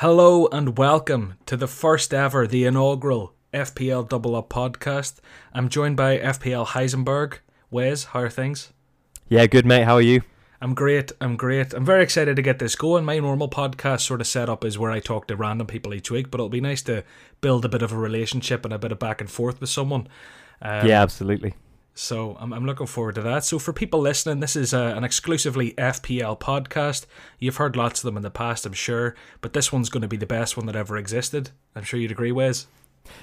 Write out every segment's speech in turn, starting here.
Hello and welcome to the first ever, the inaugural FPL Double Up podcast. I'm joined by FPL Heisenberg. Wes, how are things? Yeah, good mate. How are you? I'm great. I'm great. I'm very excited to get this going. My normal podcast sort of setup is where I talk to random people each week, but it'll be nice to build a bit of a relationship and a bit of back and forth with someone. Um, yeah, absolutely. So I'm, I'm looking forward to that. So for people listening, this is a, uh, an exclusively FPL podcast. You've heard lots of them in the past, I'm sure, but this one's going to be the best one that ever existed. I'm sure you'd agree, Wes.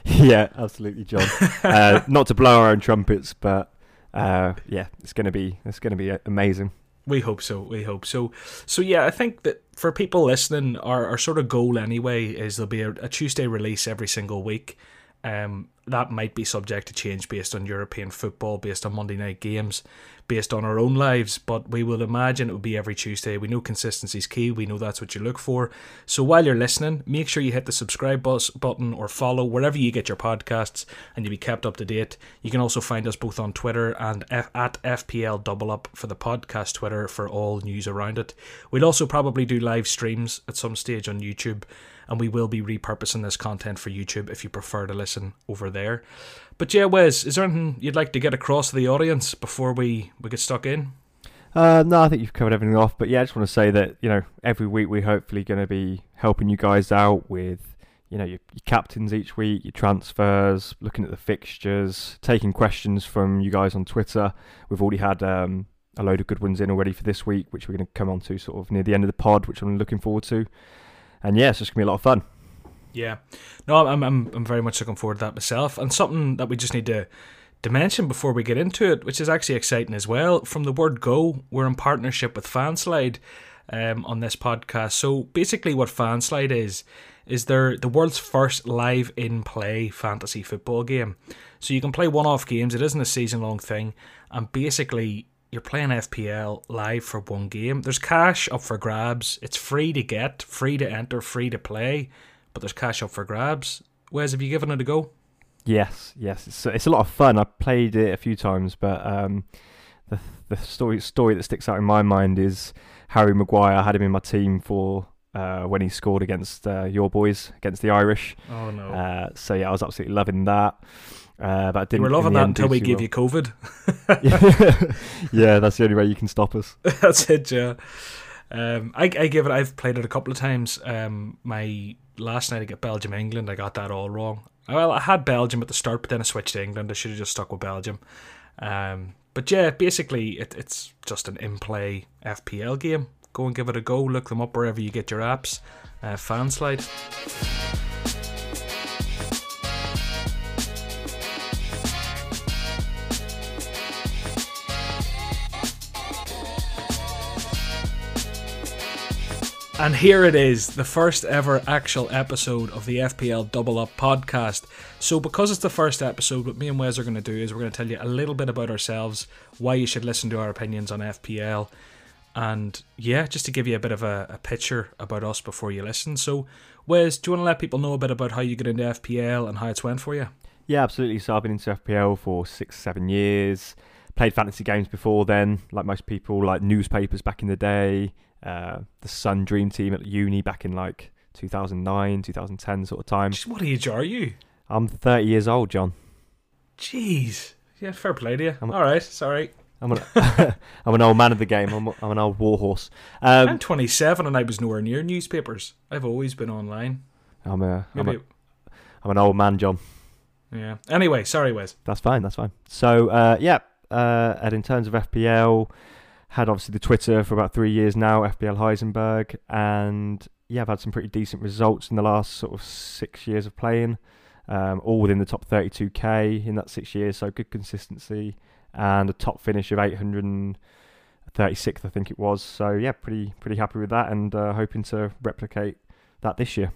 Yeah, absolutely, John. uh, not to blow our own trumpets, but uh, yeah, it's gonna be it's gonna be amazing. We hope so. We hope so. So yeah, I think that for people listening, our, our sort of goal anyway is there'll be a, a Tuesday release every single week. Um, that might be subject to change based on European football, based on Monday night games, based on our own lives. But we will imagine it will be every Tuesday. We know consistency is key. We know that's what you look for. So while you're listening, make sure you hit the subscribe button or follow wherever you get your podcasts, and you'll be kept up to date. You can also find us both on Twitter and F- at FPL Double Up for the podcast Twitter for all news around it. We'll also probably do live streams at some stage on YouTube and we will be repurposing this content for YouTube if you prefer to listen over there. But yeah, Wes, is there anything you'd like to get across to the audience before we, we get stuck in? Uh, no, I think you've covered everything off. But yeah, I just want to say that you know every week we're hopefully going to be helping you guys out with you know your, your, captains each week, your transfers, looking at the fixtures, taking questions from you guys on Twitter. We've already had um, a load of good ones in already for this week, which we're going to come on to sort of near the end of the pod, which I'm looking forward to and yeah, it's just gonna be a lot of fun. Yeah, no, I'm I'm I'm very much looking forward to that myself, and something that we just need to to mention before we get into it, which is actually exciting as well. From the word go, we're in partnership with Fanslide um, on this podcast. So basically, what Fanslide is is they're the world's first live in play fantasy football game. So you can play one off games. It isn't a season long thing, and basically you're playing FPL live for one game. There's cash up for grabs. It's free to get, free to enter, free to play, but there's cash up for grabs. Wes, have you given it a go? Yes, yes. It's, it's a lot of fun. I played it a few times, but um, the the story story that sticks out in my mind is Harry Maguire. I had him in my team for uh, when he scored against uh, your boys against the Irish. Oh no! Uh, so yeah, I was absolutely loving that. Uh, but didn't. We're loving that until we give well. you COVID. yeah, that's the only way you can stop us. that's it, yeah. Um, I, I give it. I've played it a couple of times. Um, my last night I got Belgium England. I got that all wrong. Well, I had Belgium at the start, but then I switched to England. I should have just stuck with Belgium. Um, but yeah, basically it, it's just an in-play FPL game. Go and give it a go. Look them up wherever you get your apps. Uh, Fanslide. And here it is, the first ever actual episode of the FPL Double Up podcast. So, because it's the first episode, what me and Wes are going to do is we're going to tell you a little bit about ourselves, why you should listen to our opinions on FPL, and yeah, just to give you a bit of a, a picture about us before you listen. So, Wes, do you want to let people know a bit about how you get into FPL and how it's went for you? Yeah, absolutely. So, I've been into FPL for six, seven years. Played fantasy games before then, like most people, like newspapers back in the day uh, the Sun Dream Team at uni back in like 2009, 2010 sort of time. What age are you? I'm 30 years old, John. Jeez. Yeah, fair play to you. I'm, All right, sorry. I'm an, I'm an old man of the game. I'm, I'm an old warhorse. Um, I'm 27 and I was nowhere near newspapers. I've always been online. I'm a, Maybe I'm, a, I'm an old man, John. Yeah. Anyway, sorry, Wes. That's fine. That's fine. So, uh, yeah. Uh, and in terms of FPL, had obviously the Twitter for about three years now, FPL Heisenberg, and yeah, I've had some pretty decent results in the last sort of six years of playing, um, all within the top 32k in that six years, so good consistency and a top finish of 836th, I think it was. So yeah, pretty pretty happy with that, and uh, hoping to replicate that this year.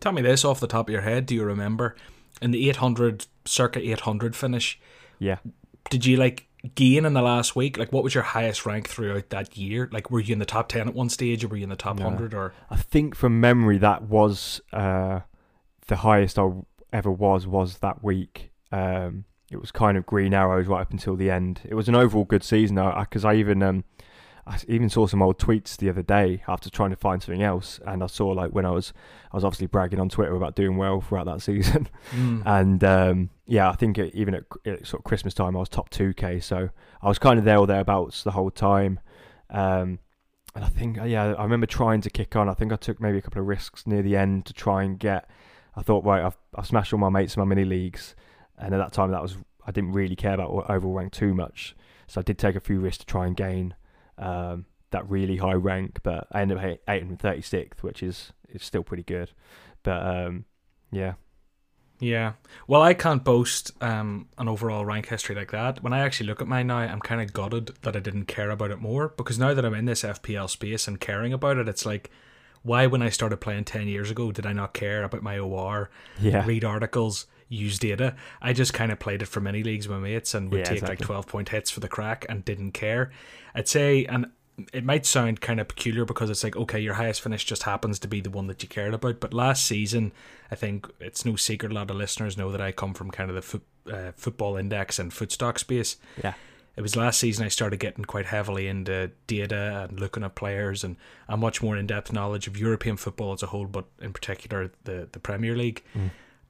Tell me this off the top of your head. Do you remember in the 800 circa 800 finish? Yeah. Did you like gain in the last week? Like, what was your highest rank throughout that year? Like, were you in the top ten at one stage, or were you in the top hundred? Or I think from memory, that was uh, the highest I ever was. Was that week? Um, it was kind of green arrows right up until the end. It was an overall good season because I, I, even um, I even saw some old tweets the other day after trying to find something else, and I saw like when I was I was obviously bragging on Twitter about doing well throughout that season, Mm. and um, yeah, I think it, even at, at sort of Christmas time I was top two k, so I was kind of there or thereabouts the whole time. Um, and I think yeah, I remember trying to kick on. I think I took maybe a couple of risks near the end to try and get. I thought right, I've I've smashed all my mates in my mini leagues, and at that time that was I didn't really care about overall rank too much, so I did take a few risks to try and gain um, that really high rank, but I ended up at 836th, which is is still pretty good. But um, yeah, Yeah. Well, I can't boast um, an overall rank history like that. When I actually look at mine now, I'm kind of gutted that I didn't care about it more because now that I'm in this FPL space and caring about it, it's like, why when I started playing 10 years ago did I not care about my OR, yeah, read articles, use data? I just kind of played it for mini leagues with mates and would Yeah, take like 12 point hits for the crack and didn't care. I'd say, and it might sound kind of peculiar because it's like, okay, your highest finish just happens to be the one that you cared about. But last season, I think it's no secret a lot of listeners know that I come from kind of the foot, uh, football index and footstock space. yeah, It was last season I started getting quite heavily into data and looking at players and a much more in depth knowledge of European football as a whole, but in particular the, the Premier League.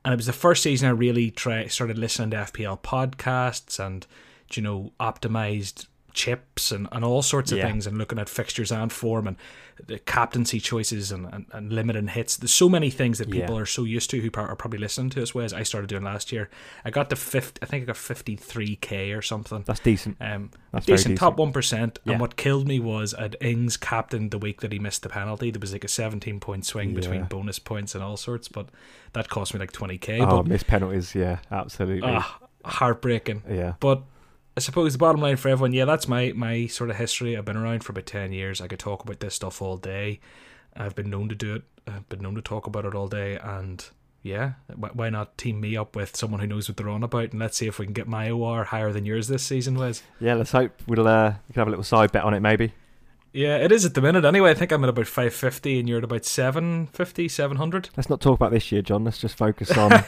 And it was the first season I really try started listening to FPL podcasts and you know optimized chips and, and all sorts of Yeah. things and looking at fixtures and form and the captaincy choices and, and, and limiting hits. There's so many things that people Yeah. are so used to who are probably listening to us. Whereas I started doing last year, I got to 50, I think I got 53k or something. that's decent. Um, That's very decent, top one percent. Yeah. And what killed me was at Ings captain the week that he missed the penalty. There was like a seventeen point swing between bonus points and all sorts, but that cost me like twenty k. Oh, but missed penalties, yeah, absolutely, ah, heartbreaking. yeah, But I suppose the bottom line for everyone, yeah, that's my my sort of history. I've been around for about ten years. I could talk about this stuff all day. I've been known to do it. I've been known to talk about it all day, and yeah, why not team me up with someone who knows what they're on about, and let's see if we can get my OR higher than yours this season, Wes. yeah. Let's hope we'll uh, we can have a little side bet on it, maybe. Yeah, it is at the minute. Anyway, I think I'm at about 550 and you're at about 750, 700. Let's not talk about this year, John. Let's just focus on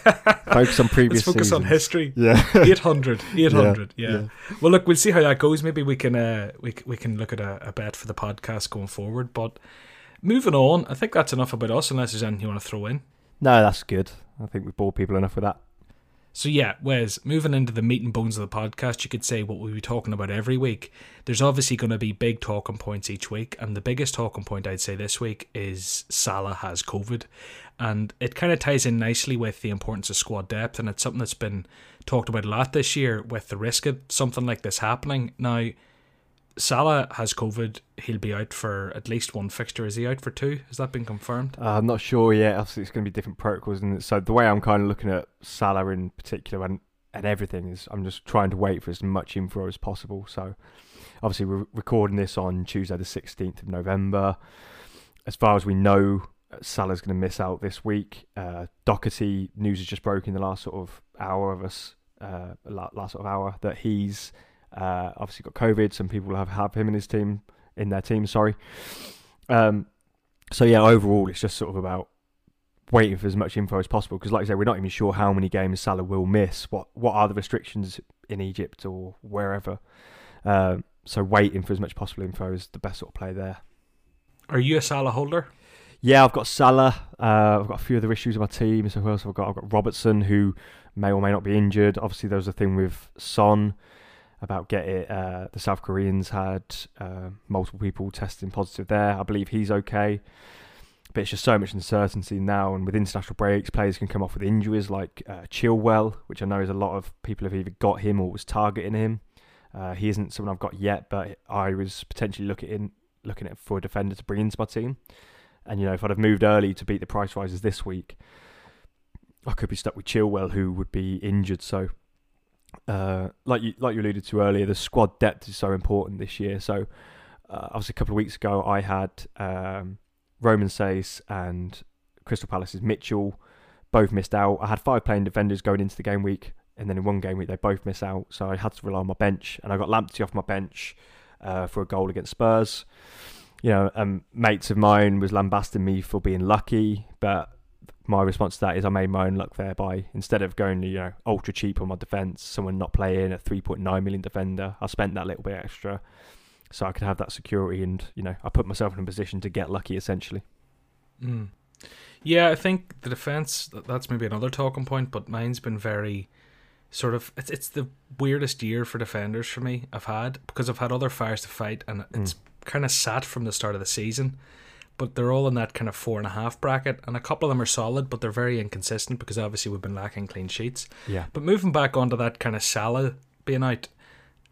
focus on previous. Let's focus on history. Yeah, 800, 800. Yeah. yeah. Well, look, we'll see how that goes. Maybe we can uh we we can look at a, a bet for the podcast going forward. But moving on, I think that's enough about us. Unless there's anything you want to throw in. No, that's good. I think we've bored people enough with that. So yeah, Wes, moving into the meat and bones of the podcast, you could say what we'll be talking about every week. There's obviously going to be big talking points each week, and the biggest talking point I'd say this week is Salah has COVID, and it kind of ties in nicely with the importance of squad depth, and it's something that's been talked about a lot this year with the risk of something like this happening. Now, Salah has COVID; he'll be out for at least one fixture. Is he out for two? Has that been confirmed? Uh, I'm not sure yet. Obviously, it's going to be different protocols, and so the way I'm kind of looking at Salah in particular and and everything is I'm just trying to wait for as much info as possible. So, obviously, we're recording this on Tuesday, the 16th of November. As far as we know, Salah's going to miss out this week. Uh, Doherty news has just broken the last sort of hour of us, uh, last sort of hour that he's uh, obviously got COVID. Some people have have him in his team in their team. Sorry. Um, so yeah, overall, it's just sort of about waiting for as much info as possible because, like I said, we're not even sure how many games Salah will miss. What what are the restrictions in Egypt or wherever? Um, so waiting for as much possible info is the best sort of play there. Are you a Salah holder? Yeah, I've got Salah. Uh, I've got a few other issues with my team. So who else have I got? I've got Robertson, who may or may not be injured. Obviously, there was a thing with Son about get it. Uh, the South Koreans had uh, multiple people testing positive there. I believe he's okay. But it's just so much uncertainty now, and with international breaks, players can come off with injuries like uh, Chilwell, which I know is a lot of people have either got him or was targeting him. Uh, he isn't someone I've got yet, but I was potentially looking looking at for a defender to bring into my team. And you know, if I'd have moved early to beat the price rises this week, I could be stuck with Chilwell, who would be injured. So, uh, like you like you alluded to earlier, the squad depth is so important this year. So, uh, obviously, a couple of weeks ago, I had um, Romain Saïss and Crystal Palace's Mitchell both missed out. I had five playing defenders going into the game week, and then in one game week they both miss out. So I had to rely on my bench, and I got Lamptey off my bench uh, for a goal against Spurs. You know, um, mates of mine was lambasting me for being lucky, but my response to that is I made my own luck there by instead of going you know ultra cheap on my defence, someone not playing a 3.9 million defender, I spent that little bit extra so I could have that security, and you know, I put myself in a position to get lucky essentially. Mm. Yeah, I think the defense that's maybe another talking point, but mine's been very sort of it's it's the weirdest year for defenders for me I've had because I've had other fires to fight and it's mm. kind of sat from the start of the season. But they're all in that kind of four and a half bracket, and a couple of them are solid, but they're very inconsistent because obviously we've been lacking clean sheets. Yeah. But moving back onto that kind of Salah being out,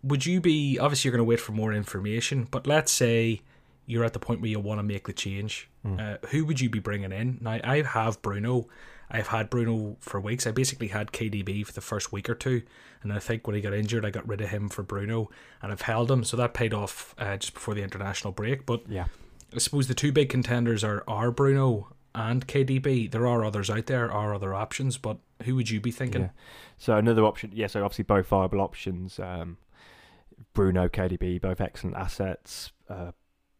would you be obviously you're going to wait for more information, but let's say you're at the point where you want to make the change. Mm. Uh, who would you be bringing in? Now I have Bruno. I've had Bruno for weeks. I basically had KDB for the first week or two, and I think when he got injured, I got rid of him for Bruno, and I've held him. So that paid off uh, just before the international break. But yeah, I suppose the two big contenders are are Bruno and KDB. There are others out there, are other options, but who would you be thinking? Yeah. So another option, yeah. So obviously both viable options. Um, Bruno, KDB, both excellent assets. Uh,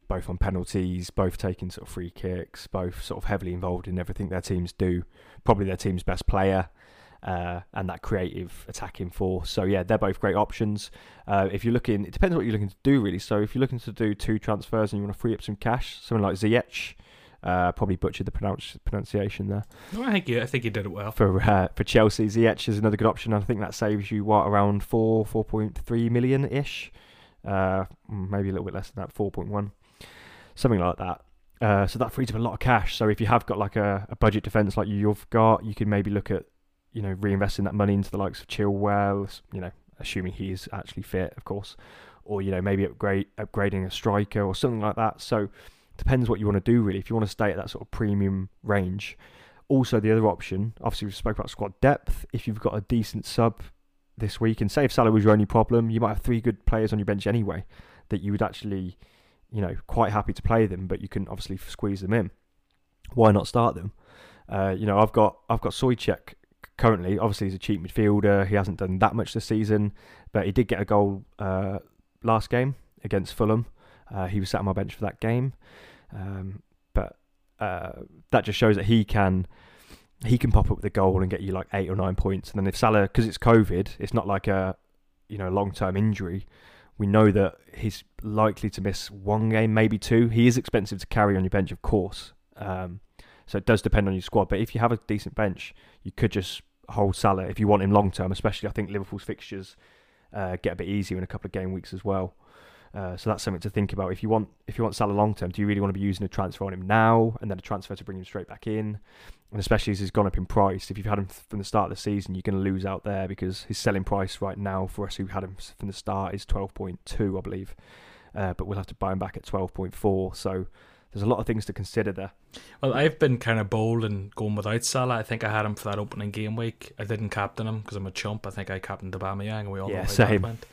both on penalties, both taking sort of free kicks, both sort of heavily involved in everything their teams do. Probably their team's best player. Uh, and that creative attacking force. So yeah, they're both great options. Uh, if you're looking, it depends what you're looking to do really. So if you're looking to do two transfers and you want to free up some cash, someone like Ziyech, uh, probably butchered the pronounce, pronunciation there. No, I think you, I think you did it well for uh, for Chelsea. Ziyech is another good option. I think that saves you what around four, four point three million ish, uh, maybe a little bit less than that, four point one something like that. Uh, so that frees up a lot of cash. So if you have got like a, a budget defense like you've got, you can maybe look at you know reinvesting that money into the likes of Chilwell. You know, assuming he is actually fit, of course, or you know maybe upgrade upgrading a striker or something like that. So depends what you want to do really. If you want to stay at that sort of premium range. Also, the other option, obviously, we've spoke about squad depth. If you've got a decent sub this week, and say if Salah was your only problem, you might have three good players on your bench anyway that you would actually you know, quite happy to play them, but you can obviously squeeze them in. Why not start them? Uh, you know, I've got I've got Soucek currently. Obviously, he's a cheap midfielder. He hasn't done that much this season, but he did get a goal uh, last game against Fulham. Uh, he was sat on my bench for that game, um, but uh, that just shows that he can he can pop up with a goal and get you like eight or nine points. And then if Salah, because it's COVID, it's not like a you know long term injury. We know that he's likely to miss one game, maybe two. He is expensive to carry on your bench, of course. Um, so it does depend on your squad. But if you have a decent bench, you could just hold Salah if you want him long term. Especially, I think Liverpool's fixtures uh, get a bit easier in a couple of game weeks as well. Uh, so that's something to think about. If you want, if you want Salah long term, do you really want to be using a transfer on him now and then a transfer to bring him straight back in? And especially as he's gone up in price, if you've had him from the start of the season, you're going to lose out there because his selling price right now for us who had him from the start is 12.2, I believe. Uh, but we'll have to buy him back at 12.4. So there's a lot of things to consider there. Well, I've been kind of bold and going without Salah. I think I had him for that opening game week. I didn't captain him because I'm a chump. I think I captained Aubameyang, and we all yeah, know how same. that went.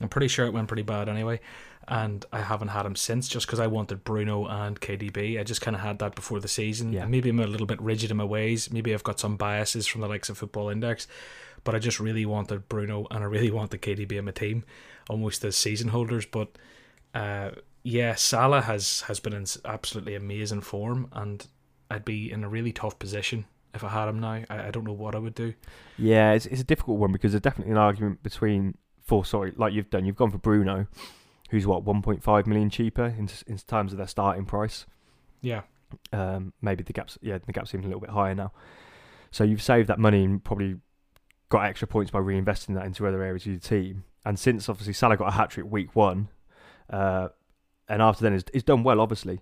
I'm pretty sure it went pretty bad anyway. And I haven't had him since just because I wanted Bruno and KDB. I just kind of had that before the season. Yeah. maybe I'm a little bit rigid in my ways. Maybe I've got some biases from the likes of Football Index. But I just really wanted Bruno and I really wanted KDB in my team, almost as season holders. But uh, yeah, Salah has, has been in absolutely amazing form. And I'd be in a really tough position if I had him now. I, I don't know what I would do. Yeah, it's, it's a difficult one because there's definitely an argument between for sorry, like you've done, you've gone for Bruno, who's what 1.5 million cheaper in in terms of their starting price. Yeah. Um, maybe the gaps, yeah, the gap seems a little bit higher now. So you've saved that money and probably got extra points by reinvesting that into other areas of your team. And since obviously Salah got a hat trick week one, uh, and after then he's, he's done well, obviously.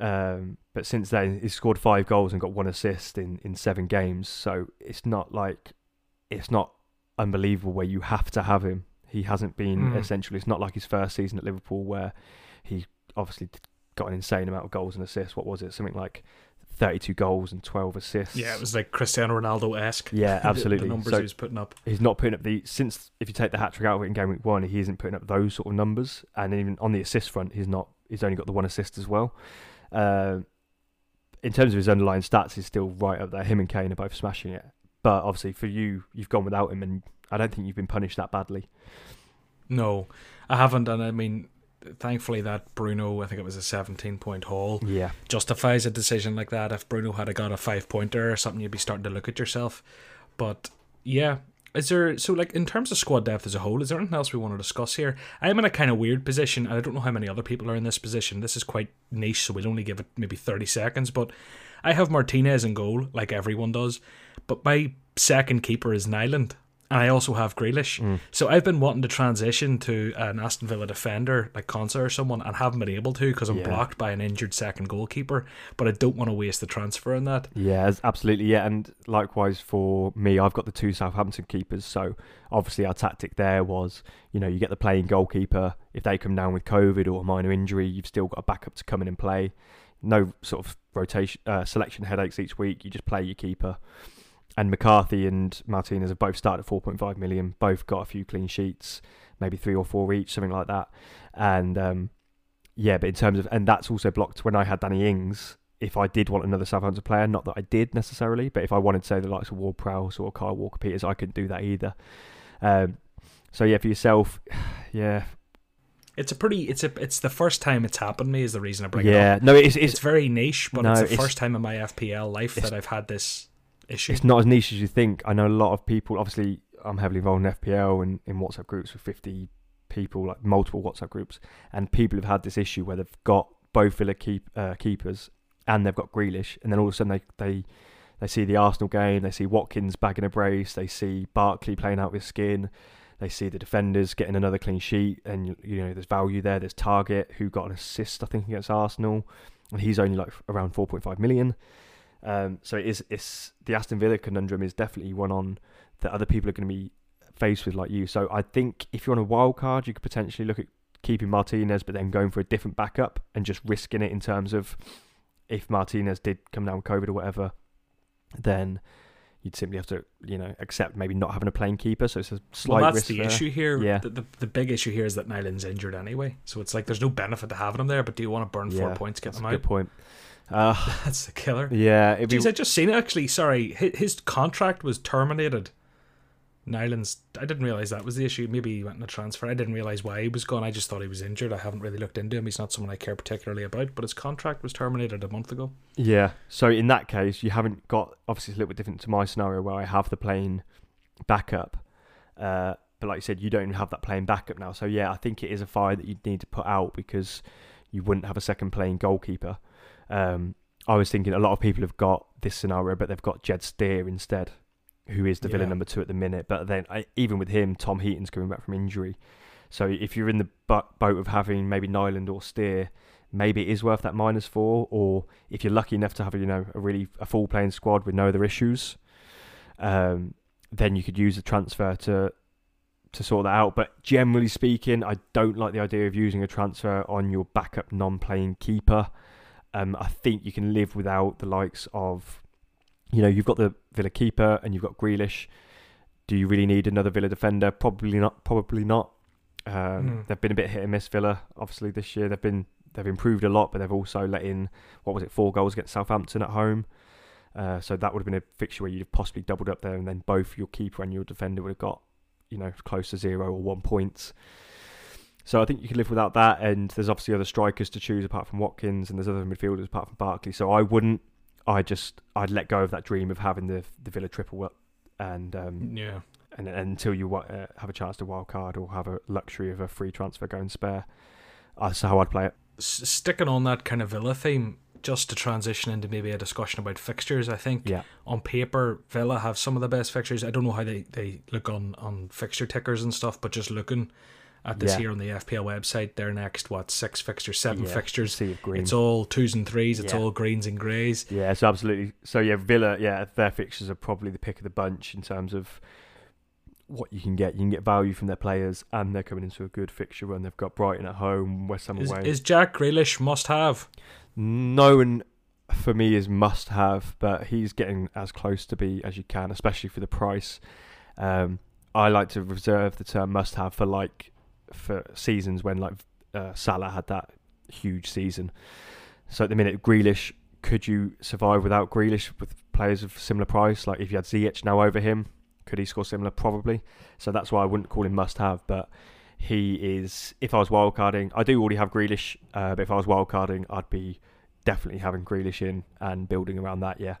Um, but since then he's scored five goals and got one assist in, in seven games. So it's not like it's not unbelievable where you have to have him. He hasn't been mm. essentially. It's not like his first season at Liverpool where he obviously got an insane amount of goals and assists. What was it? Something like 32 goals and 12 assists. Yeah, it was like Cristiano Ronaldo esque. Yeah, absolutely. the, numbers so he was putting up. He's not putting up the since if you take the hat trick out of it in game week one, he isn't putting up those sort of numbers. And even on the assist front, he's not. He's only got the one assist as well. Uh, in terms of his underlying stats, he's still right up there. Him and Kane are both smashing it. But obviously, for you, you've gone without him, and I don't think you've been punished that badly. No, I haven't, and I mean, thankfully that Bruno, I think it was a 17 point haul, yeah, justifies a decision like that. If Bruno had got a five pointer or something, you'd be starting to look at yourself. But yeah, is there so like in terms of squad depth as a whole? Is there anything else we want to discuss here? I'm in a kind of weird position, and I don't know how many other people are in this position. This is quite niche, so we'll only give it maybe thirty seconds. But I have Martinez in goal, like everyone does, but my second keeper is Nyland and I also have Grealish. Mm. So I've been wanting to transition to an Aston Villa defender like Konsa or someone and haven't been able to because I'm yeah. blocked by an injured second goalkeeper. But I don't want to waste the transfer on that. Yeah, absolutely. Yeah, and likewise for me, I've got the two Southampton keepers. So obviously our tactic there was, you know, you get the playing goalkeeper. If they come down with COVID or a minor injury, you've still got a backup to come in and play. No sort of rotation, uh, selection headaches each week. You just play your keeper and McCarthy and Martinez have both started at 4.5 million, both got a few clean sheets, maybe three or four each, something like that. And um, yeah, but in terms of, and that's also blocked when I had Danny Ings. If I did want another Southampton player, not that I did necessarily, but if I wanted, say, the likes of Ward Prowse or Kyle Walker Peters, I couldn't do that either. Um, so yeah, for yourself, yeah, it's a pretty. It's a. It's the first time it's happened to me. Is the reason I bring yeah. it up. Yeah, no, it's, it's, it's very niche, but no, it's the it's, first time in my FPL life that I've had this issue. It's not as niche as you think. I know a lot of people. Obviously, I'm heavily involved in FPL and in WhatsApp groups with 50 people, like multiple WhatsApp groups, and people have had this issue where they've got both Villa keep, uh, keepers and they've got Grealish, and then all of a sudden they they they see the Arsenal game, they see Watkins bagging a brace, they see Barkley playing out with skin, they see the defenders getting another clean sheet, and you know there's value there. There's Targett who got an assist, I think, against Arsenal, and he's only like around 4.5 million. Um, so it is it's the Aston Villa conundrum is definitely one on that other people are going to be faced with like you. So I think if you're on a wild card, you could potentially look at keeping Martinez, but then going for a different backup and just risking it in terms of if Martinez did come down with COVID or whatever, then you'd simply have to, you know, accept maybe not having a playing keeper. So it's a slight. Well, that's the there. issue here. Yeah. The, the, the, big issue here is that Nyland's injured anyway, so it's like there's no benefit to having him there. But do you want to burn yeah, four points, get them out? Good point. Uh, That's the killer. Yeah. Jeez, be... I just seen it actually. Sorry, his contract was terminated. Nyland's. I didn't realize that was the issue. Maybe he went in a transfer. I didn't realize why he was gone. I just thought he was injured. I haven't really looked into him. He's not someone I care particularly about. But his contract was terminated a month ago. Yeah. So in that case, you haven't got. Obviously, it's a little bit different to my scenario where I have the plane backup. Uh, but like you said, you don't even have that plane backup now. So yeah, I think it is a fire that you'd need to put out because you wouldn't have a second plane goalkeeper. Um, I was thinking a lot of people have got this scenario, but they've got Jed Steer instead, who is the yeah. villain number two at the minute. But then, I, even with him, Tom Heaton's coming back from injury. So if you're in the boat of having maybe Nyland or Steer, maybe it is worth that minus four. Or if you're lucky enough to have you know a really a full playing squad with no other issues, um, then you could use a transfer to to sort that out. But generally speaking, I don't like the idea of using a transfer on your backup non-playing keeper. Um, I think you can live without the likes of, you know, you've got the Villa keeper and you've got Grealish. Do you really need another Villa defender? Probably not. Probably not. Um, mm. They've been a bit hit and miss Villa. Obviously, this year they've been they've improved a lot, but they've also let in what was it four goals against Southampton at home. Uh, so that would have been a fixture where you'd have possibly doubled up there, and then both your keeper and your defender would have got, you know, close to zero or one points. So I think you can live without that. And there's obviously other strikers to choose apart from Watkins, and there's other midfielders apart from Barkley. So I wouldn't. I just I'd let go of that dream of having the the Villa triple up, and um, yeah, and, and until you uh, have a chance to wild card or have a luxury of a free transfer going spare. That's how I'd play it. S- sticking on that kind of Villa theme, just to transition into maybe a discussion about fixtures, I think yeah. on paper Villa have some of the best fixtures. I don't know how they, they look on, on fixture tickers and stuff, but just looking at this yeah. here on the FPL website. Their next what six fixtures, seven yeah, fixtures. It's all twos and threes. It's yeah. all greens and greys. Yeah, so absolutely. So yeah, Villa. Yeah, their fixtures are probably the pick of the bunch in terms of what you can get. You can get value from their players, and they're coming into a good fixture run. They've got Brighton at home, West Ham is, away. Is Jack Grealish must have? No one for me is must have, but he's getting as close to be as you can, especially for the price. Um, I like to reserve the term must have for like for seasons when like uh, Salah had that huge season. So at the minute, Grealish, could you survive without Grealish with players of similar price? Like if you had Ziyech now over him, could he score similar? Probably. So that's why I wouldn't call him must have, but he is. If I was wildcarding, I do already have Grealish, uh, but if I was wildcarding, I'd be definitely having Grealish in and building around that. Yeah.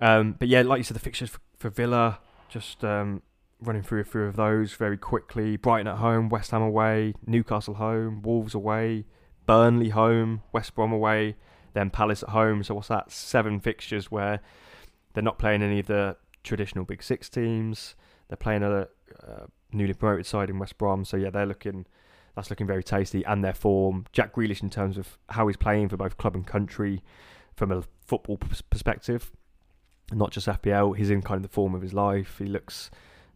Um, but yeah, like you said, the fixtures for, for Villa just um, running through a few of those very quickly. Brighton at home, West Ham away, Newcastle home, Wolves away, Burnley home, West Brom away, then Palace at home. So what's that? Seven fixtures where they're not playing any of the traditional Big Six teams. They're playing a uh, newly promoted side in West Brom. So yeah, they're looking. That's looking very tasty, and their form. Jack Grealish, in terms of how he's playing for both club and country, from a football perspective, not just FPL. He's in kind of the form of his life. He looks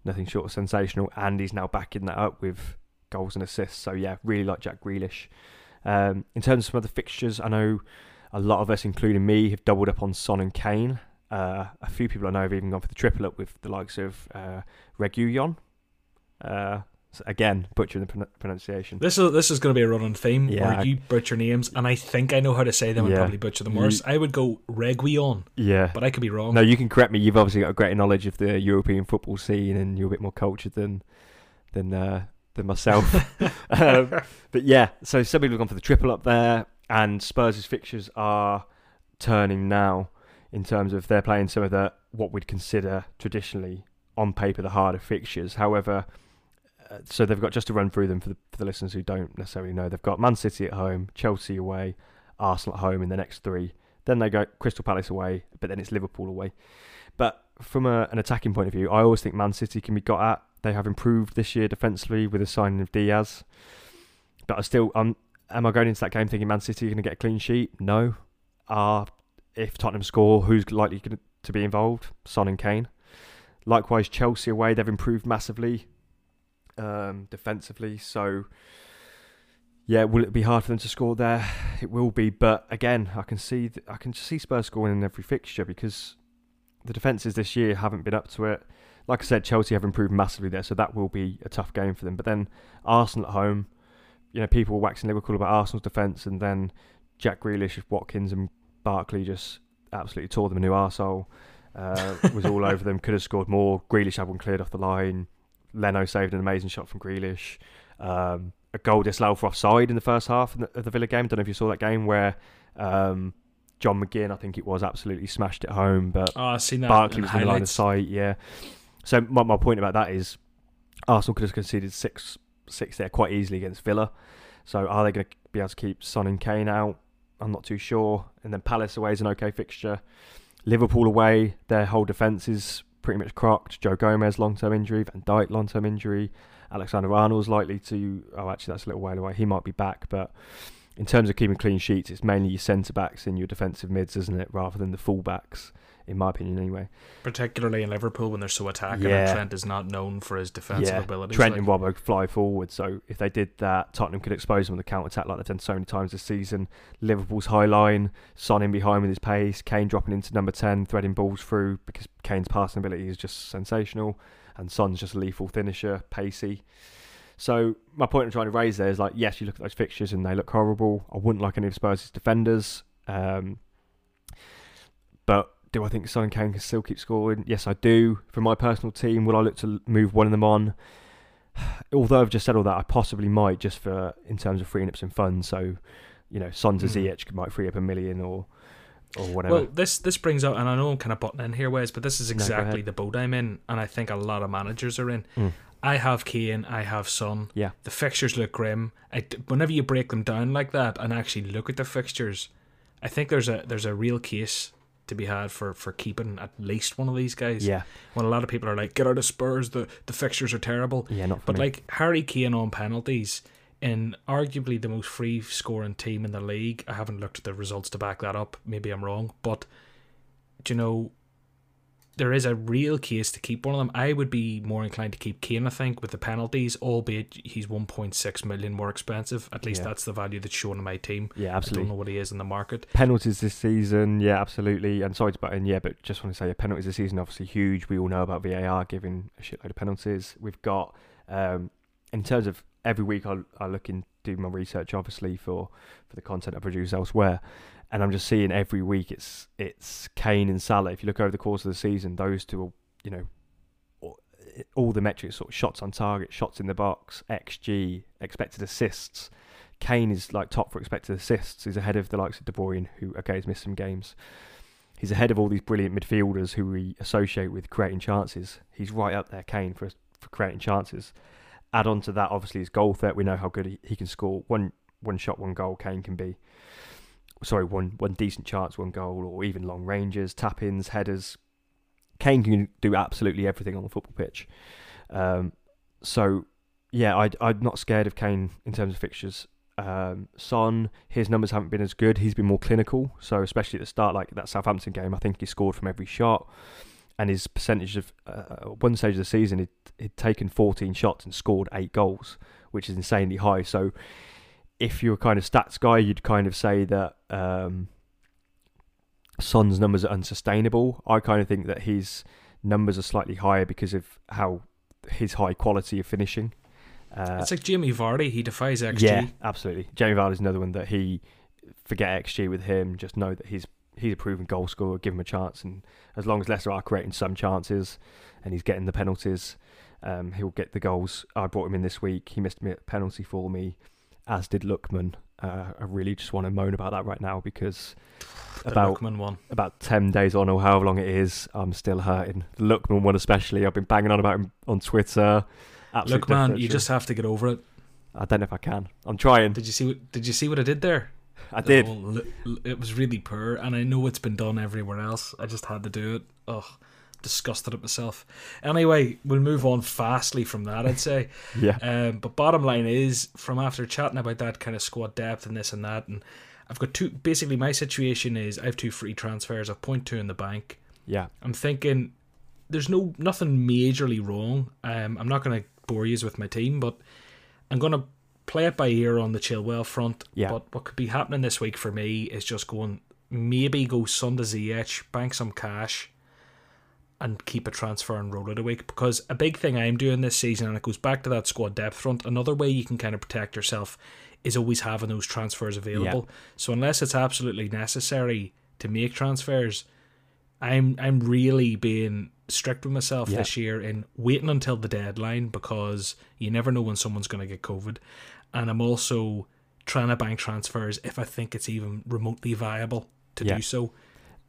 nothing short of sensational, and he's now backing that up with goals and assists. So yeah, really like Jack Grealish. Um, in terms of some other fixtures, I know a lot of us, including me, have doubled up on Son and Kane. Uh, a few people I know have even gone for the triple up with the likes of uh, Reguilon. Uh, so again, butchering the pron- pronunciation. This is this is going to be a running theme yeah, where you butcher names, and I think I know how to say them and probably butcher them worse. I would go Reguion. Yeah, but I could be wrong. No, you can correct me. You've obviously got a greater knowledge of the European football scene, and you're a bit more cultured than than uh, than myself. um, but yeah, so some people have gone for the triple up there, and Spurs' fixtures are turning now in terms of they're playing some of the what we'd consider traditionally on paper the harder fixtures. However, so they've got just to run through them for the, for the listeners who don't necessarily know. They've got Man City at home, Chelsea away, Arsenal at home in the next three. Then they go Crystal Palace away, but then it's Liverpool away. But from a, an attacking point of view, I always think Man City can be got at. They have improved this year defensively with the signing of Dias. But I still, um, am I going into that game thinking Man City are going to get a clean sheet? No. Uh, if Tottenham score, who's likely to be involved? Son and Kane. Likewise, Chelsea away, they've improved massively um, defensively. So, yeah, will it be hard for them to score there? It will be, but again, I can see th- I can see Spurs scoring in every fixture because the defenses this year haven't been up to it. Like I said, Chelsea have improved massively there, so that will be a tough game for them. But then Arsenal at home, you know, people were waxing lyrical about Arsenal's defence, and then Jack Grealish, Watkins, and Barkley just absolutely tore them a new arsehole. Uh, was all over them. Could have scored more. Grealish had one cleared off the line. Leno saved an amazing shot from Grealish. Um, a goal disallowed for offside in the first half of the, Villa game. Don't know if you saw that game where um, John McGinn, I think it was, absolutely smashed it home. But oh, I've seen that Barkley was in the line of sight. Yeah. So my, my point about that is Arsenal could have conceded six six there quite easily against Villa. So are they going to be able to keep Son and Kane out? I'm not too sure. And then Palace away is an okay fixture. Liverpool away, their whole defence is pretty much crocked. Joe Gomez long term injury, Van Dijk long term injury. Alexander Arnold's likely to. Oh, actually, that's a little while away. He might be back, but in terms of keeping clean sheets, it's mainly your centre backs and your defensive mids, isn't it, rather than the full backs in my opinion, anyway. Particularly in Liverpool when they're so attacking, yeah. and Trent is not known for his defensive yeah. abilities. Trent like. and Robbo fly forward, so if they did that, Tottenham could expose them on the counter attack like they've done so many times this season. Liverpool's high line, Son in behind with his pace, Kane dropping into number 10, threading balls through because Kane's passing ability is just sensational, and Son's just a lethal finisher, pacey. So my point I'm trying to raise there is like, yes, you look at those fixtures and they look horrible. I wouldn't like any of Spurs' defenders. Um, but do I think Son Kane can still keep scoring? Yes, I do. For my personal team, will I look to move one of them on? Although I've just said all that, I possibly might just for in terms of freeing up some funds. So, you know, Son to mm. Ziyech might free up a million or or whatever. Well, this this brings out, and I know I'm kind of butting in here, Wes, but this is exactly no, the boat I'm in, and I think a lot of managers are in. Mm. I have Kane, I have Son. Yeah. The fixtures look grim. I, whenever you break them down like that and actually look at the fixtures, I think there's a there's a real case to be had for for keeping at least one of these guys. Yeah. When a lot of people are like, get out of Spurs, the the fixtures are terrible. Yeah, not But me. like Harry Kane on penalties in arguably the most free scoring team in the league. I haven't looked at the results to back that up. Maybe I'm wrong, but do you know there is a real case to keep one of them. I would be more inclined to keep Kane, I think, with the penalties, albeit he's 1.6 million more expensive. At least yeah. that's the value that's shown in my team. Yeah, absolutely. I don't know what he is in the market. Penalties this season, yeah, absolutely. And sorry to butt in, yeah, but just want to say, yeah, penalties this season obviously huge. We all know about VAR giving a shitload of penalties. We've got, um, in terms of every week, I, I look and do my research, obviously, for, for the content I produce elsewhere and I'm just seeing every week it's it's Kane and Salah. If you look over the course of the season, those two, are, you know, all the metrics, sort of shots on target, shots in the box, xG, expected assists. Kane is like top for expected assists. He's ahead of the likes of De Bruyne, who okay has missed some games. He's ahead of all these brilliant midfielders who we associate with creating chances. He's right up there, Kane, for for creating chances. Add on to that, obviously, his goal threat. We know how good he, he can score. One one shot, one goal. Kane can be. Sorry, one one decent chance, one goal, or even long ranges, tap ins, headers. Kane can do absolutely everything on the football pitch. Um, so, yeah, I, I'm not scared of Kane in terms of fixtures. Um, Son, his numbers haven't been as good. He's been more clinical. So, especially at the start, like that Southampton game, I think he scored from every shot. And his percentage of uh, one stage of the season, he'd, he'd taken 14 shots and scored eight goals, which is insanely high. So, if you're a kind of stats guy, you'd kind of say that um, Son's numbers are unsustainable. I kind of think that his numbers are slightly higher because of how his high quality of finishing. Uh, it's like Jamie Vardy; he defies XG. Yeah, absolutely. Jamie Vardy is another one that he forget XG with him. Just know that he's he's a proven goal scorer. Give him a chance, and as long as Leicester are creating some chances, and he's getting the penalties, um, he'll get the goals. I brought him in this week. He missed a penalty for me as did Lookman. Uh, I really just want to moan about that right now because the about one. about ten days on or however long it is, I'm still hurting. The Lookman one especially, I've been banging on about him on Twitter. Absolute Look, man, you just have to get over it. I don't know if I can. I'm trying. Did you see? What, did you see what I did there? I did. it was really poor, and I know it's been done everywhere else. I just had to do it. Ugh disgusted at myself. Anyway, we'll move on fastly from that, I'd say. yeah. Um, but bottom line is, from after chatting about that kind of squad depth and this and that, and I've got two. Basically, my situation is I have two free transfers. I've point two in the bank. Yeah. I'm thinking there's no nothing majorly wrong. Um, I'm not going to bore you with my team, but I'm going to play it by ear on the Chilwell front. Yeah. But what could be happening this week for me is just going maybe go to Ziyech, bank some cash, and keep a transfer and roll it a week because a big thing I'm doing this season, and it goes back to that squad depth front. Another way you can kind of protect yourself is always having those transfers available. Yeah. So unless it's absolutely necessary to make transfers, I'm I'm really being strict with myself yeah. this year in waiting until the deadline because you never know when someone's going to get COVID, and I'm also trying to bank transfers if I think it's even remotely viable to yeah. do so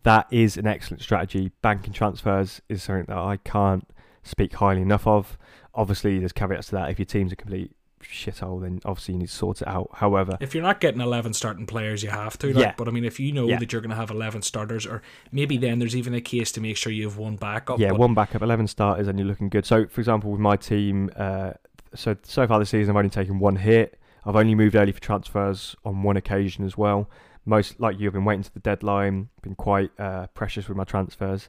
that is an excellent strategy. Banking transfers is something that I can't speak highly enough of. Obviously, there's caveats to that. If your team's a complete shithole, then obviously you need to sort it out. However, if you're not getting 11 starting players, you have to. Like, yeah. But I mean, if you know yeah. that you're going to have 11 starters, or maybe then there's even a case to make sure you have one backup. Yeah, one backup, 11 starters, and you're looking good. So, for example, with my team, uh, so so far this season, I've only taken one hit. I've only moved early for transfers on one occasion as well most like you have been waiting to the deadline, been quite uh, precious with my transfers,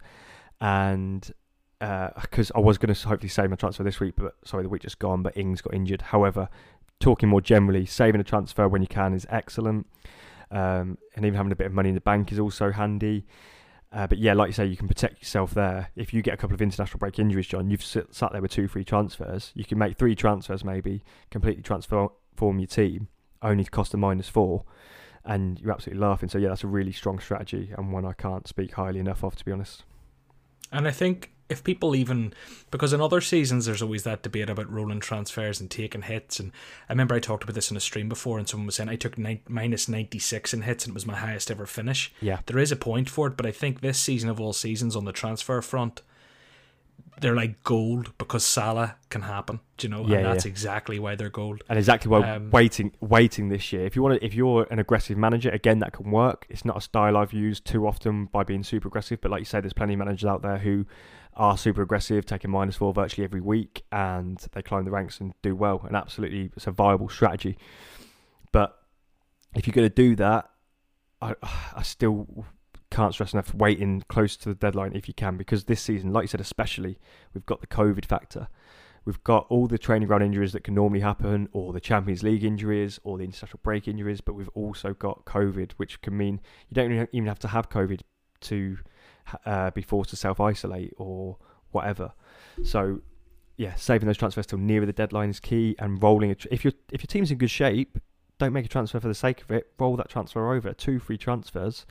and because uh, I was going to hopefully save my transfer this week, but sorry, the week just gone. But Ings got injured. However, talking more generally, saving a transfer when you can is excellent, um, and even having a bit of money in the bank is also handy. Uh, but yeah, like you say, you can protect yourself there. If you get a couple of international break injuries, John, you've sit, sat there with two free transfers. You can make three transfers, maybe completely transform your team, only to cost a minus four and you're absolutely laughing. So yeah, that's a really strong strategy and one I can't speak highly enough of, to be honest. And I think if people even because in other seasons there's always that debate about rolling transfers and taking hits and I remember I talked about this in a stream before and someone was saying I took ni- minus 96 in hits and it was my highest ever finish yeah there is a point for it but I think this season of all seasons on the transfer front they're like gold because Salah can happen. Do you know? Yeah, and that's yeah. exactly why they're gold. And exactly why um, waiting waiting this year. If you want to, if you're an aggressive manager, again that can work. It's not a style I've used too often by being super aggressive, but like you say, there's plenty of managers out there who are super aggressive, taking minus four virtually every week, and they climb the ranks and do well. And absolutely, it's a viable strategy. But if you're going to do that, I I still can't stress enough waiting close to the deadline if you can, because this season, like you said, especially, we've got the COVID factor. We've got all the training ground injuries that can normally happen, or the Champions League injuries, or the international break injuries, but we've also got COVID, which can mean you don't even have to have COVID to uh, be forced to self isolate or whatever. So, yeah, saving those transfers till nearer the deadline is key, and rolling. Tr- if your if your team's in good shape, don't make a transfer for the sake of it. Roll that transfer over. Two free transfers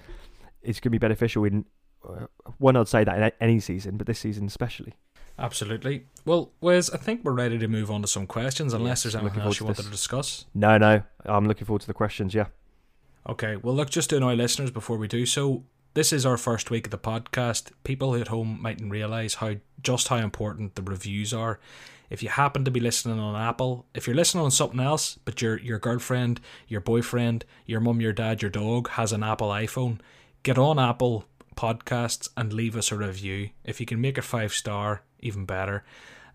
it's going to be beneficial in uh, one. I'd say that in any season, but this season especially. Absolutely. Well, Wes, I think we're ready to move on to some questions, unless yes, there's anything else you wanted to discuss. No, no, I'm looking forward to the questions. Yeah. Okay. Well, look, just to annoy listeners before we do so, this is our first week of the podcast. People at home mightn't realize how just how important the reviews are if you happen to be listening on Apple, if you're listening on something else, but your your girlfriend, your boyfriend, your mum, your dad, your dog has an Apple iPhone, get on Apple Podcasts and leave us a review. If you can make it five star, even better.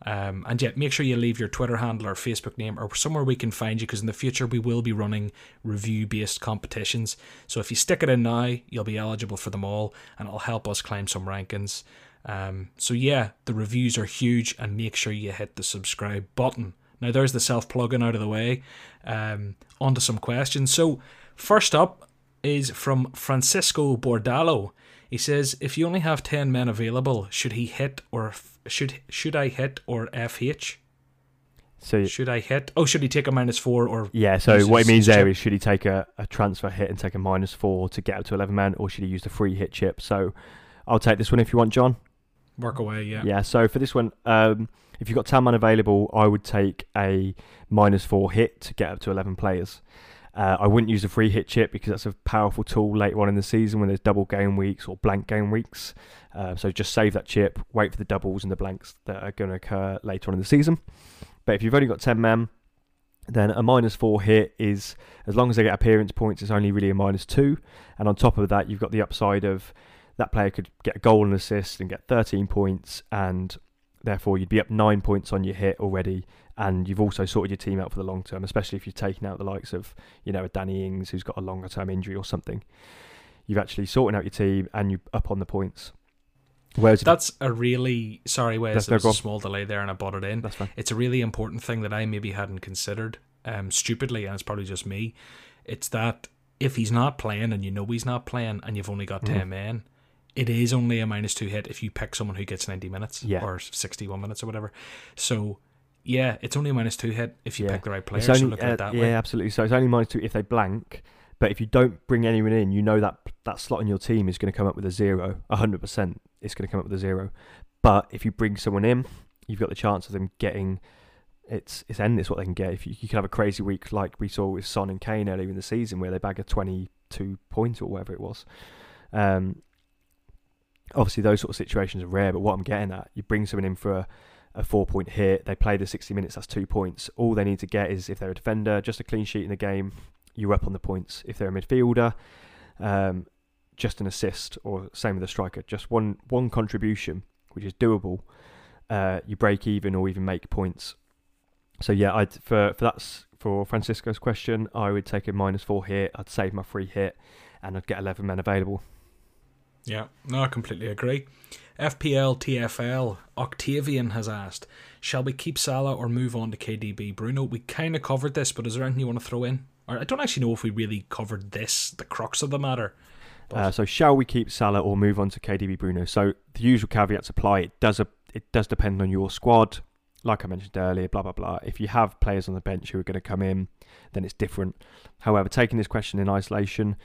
Um, and yet, make sure you leave your Twitter handle or Facebook name or somewhere we can find you because in the future we will be running review based competitions. So if you stick it in now, you'll be eligible for them all and it'll help us climb some rankings. Um, so yeah, the reviews are huge, and make sure you hit the subscribe button. Now there's the self plugging out of the way. Um, on to some questions. So first up is from Francisco Bordalo. He says, "If you only have ten men available, should he hit or should should I hit or FH?" So should I hit? Oh, should he take a minus four or? Yeah. So what it means there is, should he take a, a transfer hit and take a minus four to get up to eleven men, or should he use the free hit chip? So I'll take this one if you want, John. Work away, yeah. Yeah, so for this one, um, if you've got 10 man available, I would take a minus 4 hit to get up to 11 players. Uh, I wouldn't use a free hit chip because that's a powerful tool later on in the season when there's double game weeks or blank game weeks. Uh, so just save that chip, wait for the doubles and the blanks that are going to occur later on in the season. But if you've only got 10 men, then a minus 4 hit is, as long as they get appearance points, it's only really a minus 2. And on top of that, you've got the upside of that player could get a goal and assist and get 13 points, and therefore you'd be up nine points on your hit already. And you've also sorted your team out for the long term, especially if you've taken out the likes of, you know, a Danny Ings who's got a longer term injury or something. You've actually sorted out your team and you're up on the points. Whereas that's a really sorry, Wes, there's a small delay there and I bought it in. That's fine. It's a really important thing that I maybe hadn't considered, um, stupidly, and it's probably just me. It's that if he's not playing and you know he's not playing and you've only got mm. ten men, it is only a minus two hit if you pick someone who gets 90 minutes yeah. or 61 minutes or whatever. So, yeah, it's only a minus two hit if you yeah. pick the right player. Only, so look at uh, it that yeah, way. absolutely. So it's only minus two if they blank. But if you don't bring anyone in, you know that that slot in your team is going to come up with a zero. 100% it's going to come up with a zero. But if you bring someone in, you've got the chance of them getting it's it's endless what they can get. If you, you can have a crazy week like we saw with Son and Kane earlier in the season, where they bag a twenty-two point or whatever it was. Um, obviously those sort of situations are rare, but what I'm getting at, you bring someone in for a, a four point hit, they play the 60 minutes, that's two points. All they need to get is if they're a defender, just a clean sheet in the game, you're up on the points. If they're a midfielder, um, just an assist, or same with a striker, just one one contribution, which is doable. Uh, you break even or even make points. So yeah, I'd for for that's for Francisco's question, I would take a minus four hit. I'd save my free hit, and I'd get eleven men available. Yeah, no, I completely agree. FPL TFL Octavian has asked, shall we keep Salah or move on to KDB? Bruno, we kind of covered this, but is there anything you want to throw in? Or I don't actually know if we really covered this, the crux of the matter. Uh, so shall we keep Salah or move on to KDB Bruno? So the usual caveats apply. It does a, it does depend on your squad. Like I mentioned earlier, blah blah blah. If you have players on the bench who are going to come in, then it's different. However, taking this question in isolation,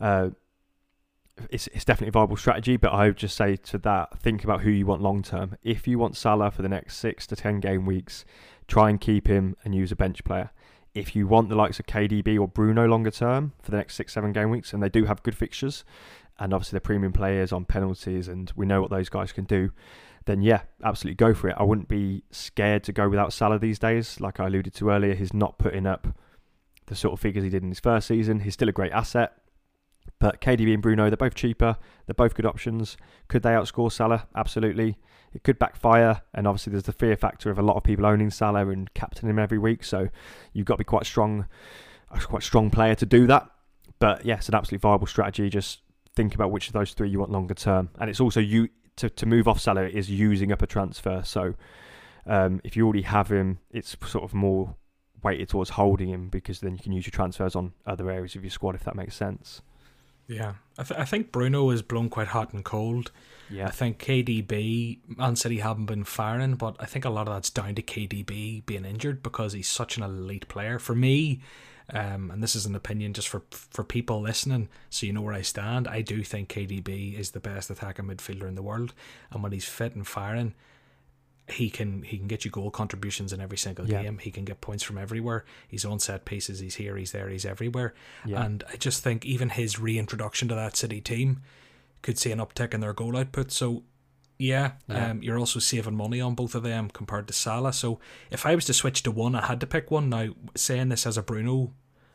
uh, it's, it's definitely a viable strategy, but I would just say to that, think about who you want long term. If you want Salah for the next six to ten game weeks, try and keep him and use a bench player. If you want the likes of KDB or Bruno longer term for the next six, seven game weeks, and they do have good fixtures, and obviously they're premium players on penalties, and we know what those guys can do, then yeah, absolutely go for it. I wouldn't be scared to go without Salah these days. Like I alluded to earlier, he's not putting up the sort of figures he did in his first season. He's still a great asset but KDB and Bruno, they're both cheaper. They're both good options. Could they outscore Salah? Absolutely. It could backfire, and obviously there's the fear factor of a lot of people owning Salah and captaining him every week. So you've got to be quite strong, a quite strong player to do that. But yes, an absolutely viable strategy. Just think about which of those three you want longer term, and it's also you to to move off Salah is using up a transfer. So um, if you already have him, it's sort of more weighted towards holding him because then you can use your transfers on other areas of your squad if that makes sense. Yeah, I, th- I think Bruno is blown quite hot and cold. Yeah, I think KDB, Man City haven't been firing, but I think a lot of that's down to KDB being injured because he's such an elite player. For me, um, and this is an opinion just for for people listening, so you know where I stand. I do think KDB is the best attacking midfielder in the world, and when he's fit and firing, he can he can get you goal contributions in every single yeah. game. He can get points from everywhere. He's on set pieces. He's here. He's there. He's everywhere. Yeah. And I just think even his reintroduction to that City team could see an uptick in their goal output. So Yeah, Yeah. Um, you're also saving money on both of them compared to Salah. So if I was to switch to one, I had to pick one. Now, saying this as a Bruno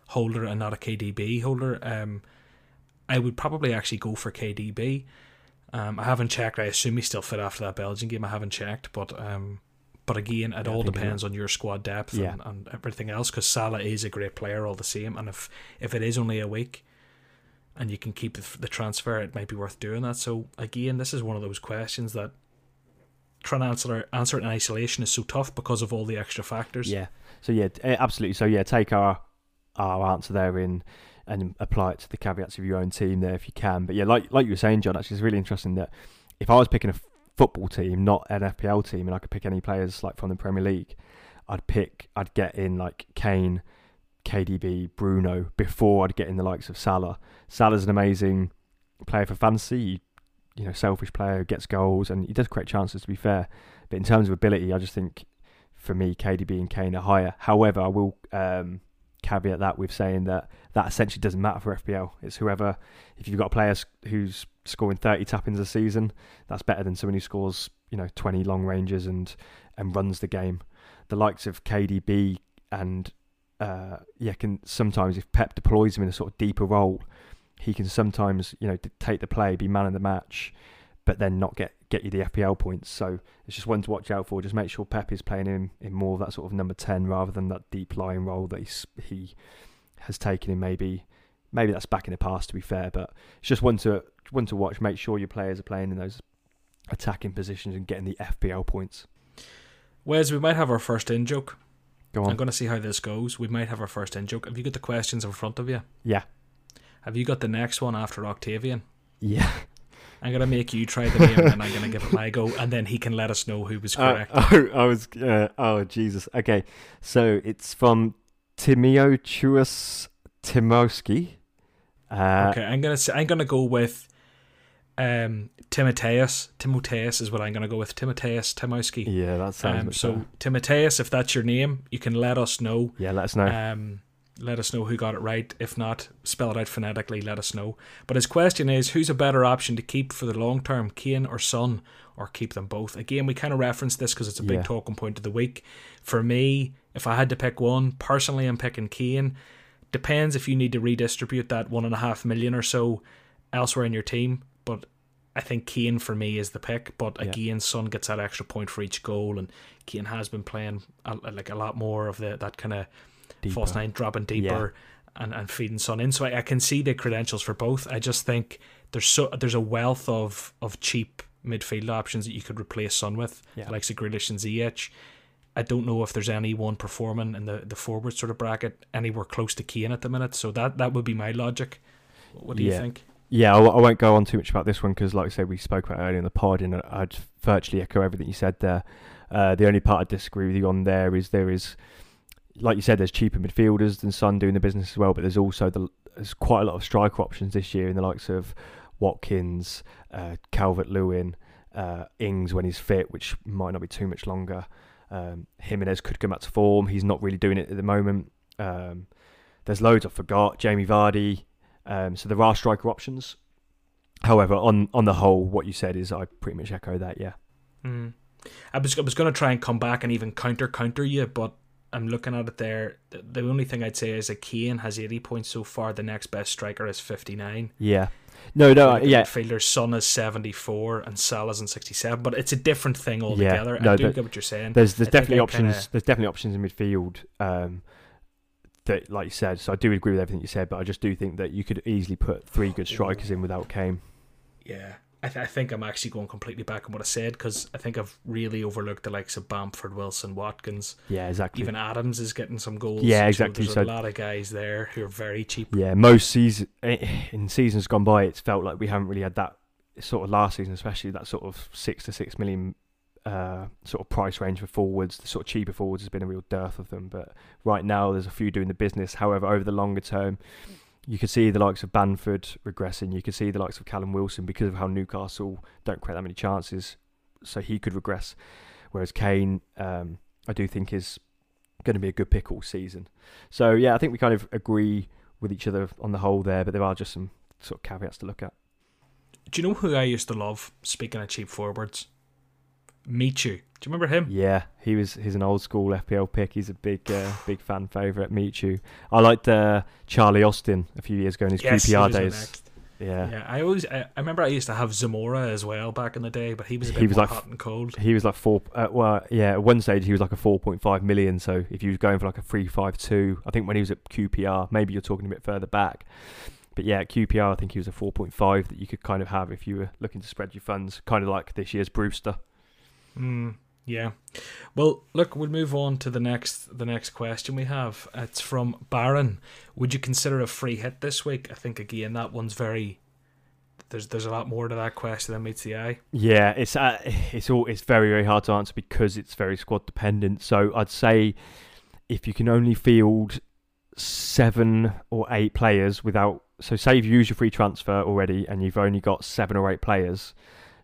holder and not a KDB holder, um, I would probably actually go for KDB. Um, I haven't checked. I assume he's still fit after that Belgian game. I haven't checked, but um, but again, it Yeah, all depends on your squad depth and, Yeah. and everything else. Because Salah is a great player all the same, and if if it is only a week, and you can keep the, the transfer, it might be worth doing that. So again, this is one of those questions that trying to answer answer it in isolation is so tough because of all the extra factors. Yeah. So yeah, eh, absolutely. So yeah, take our our answer there in and apply it to the caveats of your own team there if you can. But yeah, like like you were saying, John, actually, it's really interesting that if I was picking a football team, not an FPL team, and I could pick any players like from the Premier League, I'd pick, I'd get in like Kane, KDB, Bruno before I'd get in the likes of Salah. Salah's an amazing player for fantasy. You know, selfish player who gets goals and he does create chances. To be fair, but in terms of ability, I just think for me, KDB and Kane are higher. However, I will um, caveat that with saying that that essentially doesn't matter for FPL. It's whoever, if you've got a player who's scoring 30 tap-ins a season, that's better than someone who scores, you know, 20 long ranges and and runs the game. The likes of KDB and uh, yeah, can sometimes if Pep deploys him in a sort of deeper role, he can sometimes you know dictate the play, be man of the match, but then not get get you the FPL points. So it's just one to watch out for. Just make sure Pep is playing him in more of that sort of number ten rather than that deep lying role that he's, he has taken in. Maybe maybe that's back in the past to be fair, but it's just one to one to watch. Make sure your players are playing in those attacking positions and getting the FPL points. Wes, we might have our first in joke. Go on. I'm going to see how this goes. We might have our first in joke. Have you got the questions in front of you? Yeah. Have you got the next one after Octavian? Yeah. I'm going to make you try the name and I'm going to give it my go, and then he can let us know who was Uh, correct. oh, I was. Uh, oh, Jesus. Okay, so it's from Timiochus Timowski. Uh, okay, I'm gonna say, I'm gonna go with um Timotheus. Timotheus is what I'm gonna go with. Timotheus Timowski. Yeah, that sounds. Um, so better. Timotheus, if that's your name, you can let us know. yeah, let us know. Um, let us know who got it right. If not, spell it out phonetically. Let us know. But his question is, who's a better option to keep for the long term, Kane or Son, or keep them both? Again, we kind of reference this because it's a big Yeah. talking point of the week. For me, if I had to pick one, personally, I'm picking Kane. Depends if you need to redistribute that one and a half million or so elsewhere in your team, but. I think Kane for me is the pick, but Yeah. again, Son gets that extra point for each goal, and Kane has been playing a, like a lot more of the that kind of false Deeper. nine dropping deeper and, and feeding Son in. So I, I can see the credentials for both. I just think there's so there's a wealth of of cheap midfield options that you could replace Son with, Yeah. like Grealish and Ziyech. I don't know if there's any one performing in the, the forward sort of bracket anywhere close to Kane at the minute. So that that would be my logic. What do you think? Yeah, I won't go on too much about this one because, like I said, we spoke about it earlier in the pod, and I'd virtually echo everything you said there. Uh, the only part I disagree with you on there is there is, like you said, there's cheaper midfielders than Son doing the business as well, but there's also the there's quite a lot of striker options this year in the likes of Watkins, uh, Calvert Lewin, uh, Ings when he's fit, which might not be too much longer. Um, Jimenez could come back to form. He's not really doing it at the moment. Um, there's loads I forgot. Jamie Vardy. Um, so there are striker options. However, on on the whole, what you said is I pretty much echo that. Yeah. Mm. I was I was going to try and come back and even counter counter you, but I'm looking at it there. The, the only thing I'd say is that Kane has 80 points so far. The next best striker is 59. Yeah. No, no, yeah. Midfielder's Son is 74 and Salah's in 67, but it's a different thing altogether. no, I do get what you're saying. There's there's I definitely options. kinda- There's definitely options in midfield. Um, that like you said. So I do agree with everything you said, but I just do think that you could easily put three good strikers in without Kane. Yeah. I, th- I think I'm actually going completely back on what I said because I think I've really overlooked the likes of Bamford, Wilson, Watkins. Yeah, exactly. Even Adams is getting some goals. Yeah, exactly. So there's So- a lot of guys there who are very cheap. Yeah, most season in seasons gone by, it's felt like we haven't really had that sort of last season, especially that sort of six to six million uh, sort of price range for forwards. The sort of cheaper forwards has been a real dearth of them, but right now there's a few doing the business. However, over the longer term, you can see the likes of Bamford regressing. You can see the likes of Callum Wilson because of how Newcastle don't create that many chances, so he could regress. Whereas Kane, um, I do think is going to be a good pick all season. So yeah, I think we kind of agree with each other on the whole there, but there are just some sort of caveats to look at. Do you know who I used to love? Speaking of cheap forwards, Michu. Do you remember him? Yeah, he was. He's an old school FPL pick. He's a big, uh, big fan favorite. Michu. I liked uh, Charlie Austin a few years ago in his Yes, QPR days. Yeah. Yeah, I always I, I remember I used to have Zamora as well back in the day, but he was a bit He was like- hot and cold. He was like four. Uh, well, yeah. At one stage, he was like a four point five million. So if you was going for like a three five two, I think when he was at QPR, maybe you're talking a bit further back. But yeah, at QPR, I think he was a four point five that you could kind of have if you were looking to spread your funds, kind of like this year's Brewster. Mm, yeah. Well, look, we'll move on to the next the next question we have. It's from Baron. Would you consider a free hit this week? I think again that one's very. There's there's a lot more to that question than meets the eye. Yeah, it's uh, it's all it's very very hard to answer because it's very squad dependent. So I'd say if you can only field seven or eight players without, so say you've used your free transfer already and you've only got seven or eight players.